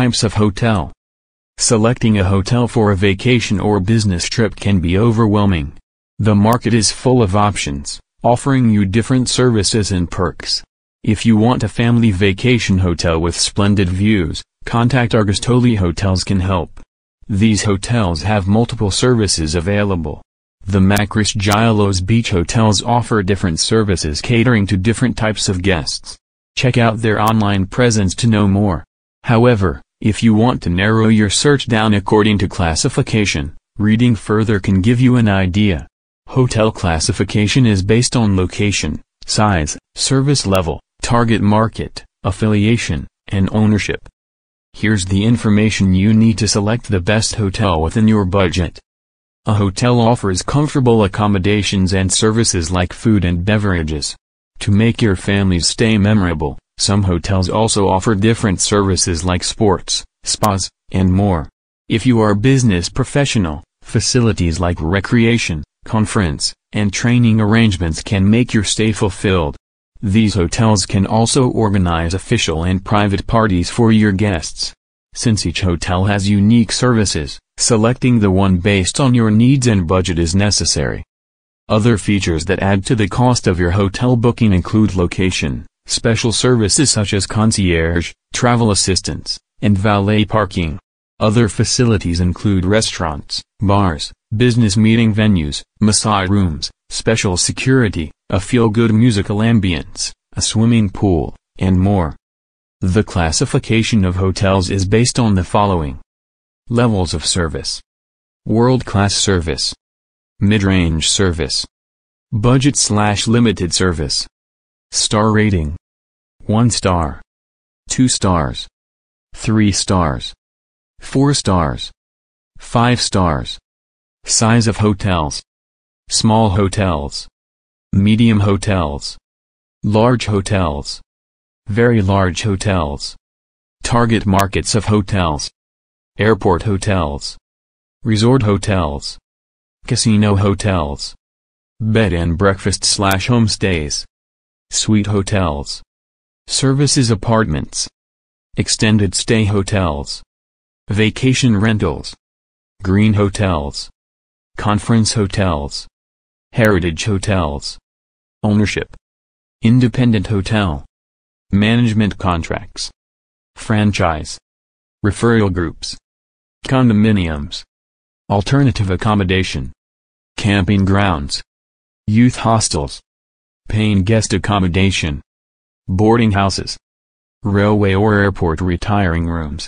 types of hotel. Selecting a hotel for a vacation or business trip can be overwhelming. The market is full of options, offering you different services and perks. If you want a family vacation hotel with splendid views, contact Argostoli Hotels can help. These hotels have multiple services available. The Makris Gialos Beach Hotels offer different services catering to different types of guests. Check out their online presence to know more. However, if you want to narrow your search down according to classification, reading further can give you an idea. Hotel classification is based on location, size, service level, target market, affiliation, and ownership. Here's the information you need to select the best hotel within your budget. A hotel offers comfortable accommodations and services like food and beverages. To make your family's stay memorable, some hotels also offer different services like sports, spas, and more. If you are a business professional, facilities like recreation, conference, and training arrangements can make your stay fulfilled. These hotels can also organize official and private parties for your guests. Since each hotel has unique services, selecting the one based on your needs and budget is necessary. Other features that add to the cost of your hotel booking include location, special services such as concierge, travel assistance, and valet parking. Other facilities include restaurants, bars, business meeting venues, massage rooms, special security, a feel-good musical ambience, a swimming pool, and more. The classification of hotels is based on the following. Levels of service. World-class service. Mid-range service. Budget slash limited service. Star rating. 1 star. 2 stars. 3 stars. 4 stars. 5 stars. Size of hotels. Small hotels. Medium hotels. Large hotels. Very large hotels. Target markets of hotels. Airport hotels. Resort hotels. Casino hotels. Bed and breakfast slash homestays. Suite hotels. Services apartments. Extended stay hotels. Vacation rentals. Green hotels. Conference hotels. Heritage hotels. Ownership. Independent hotel. Management contracts. Franchise. Referral groups. Condominiums. Alternative accommodation. Camping grounds. Youth hostels. Paying guest accommodation. Boarding houses. Railway or airport retiring rooms.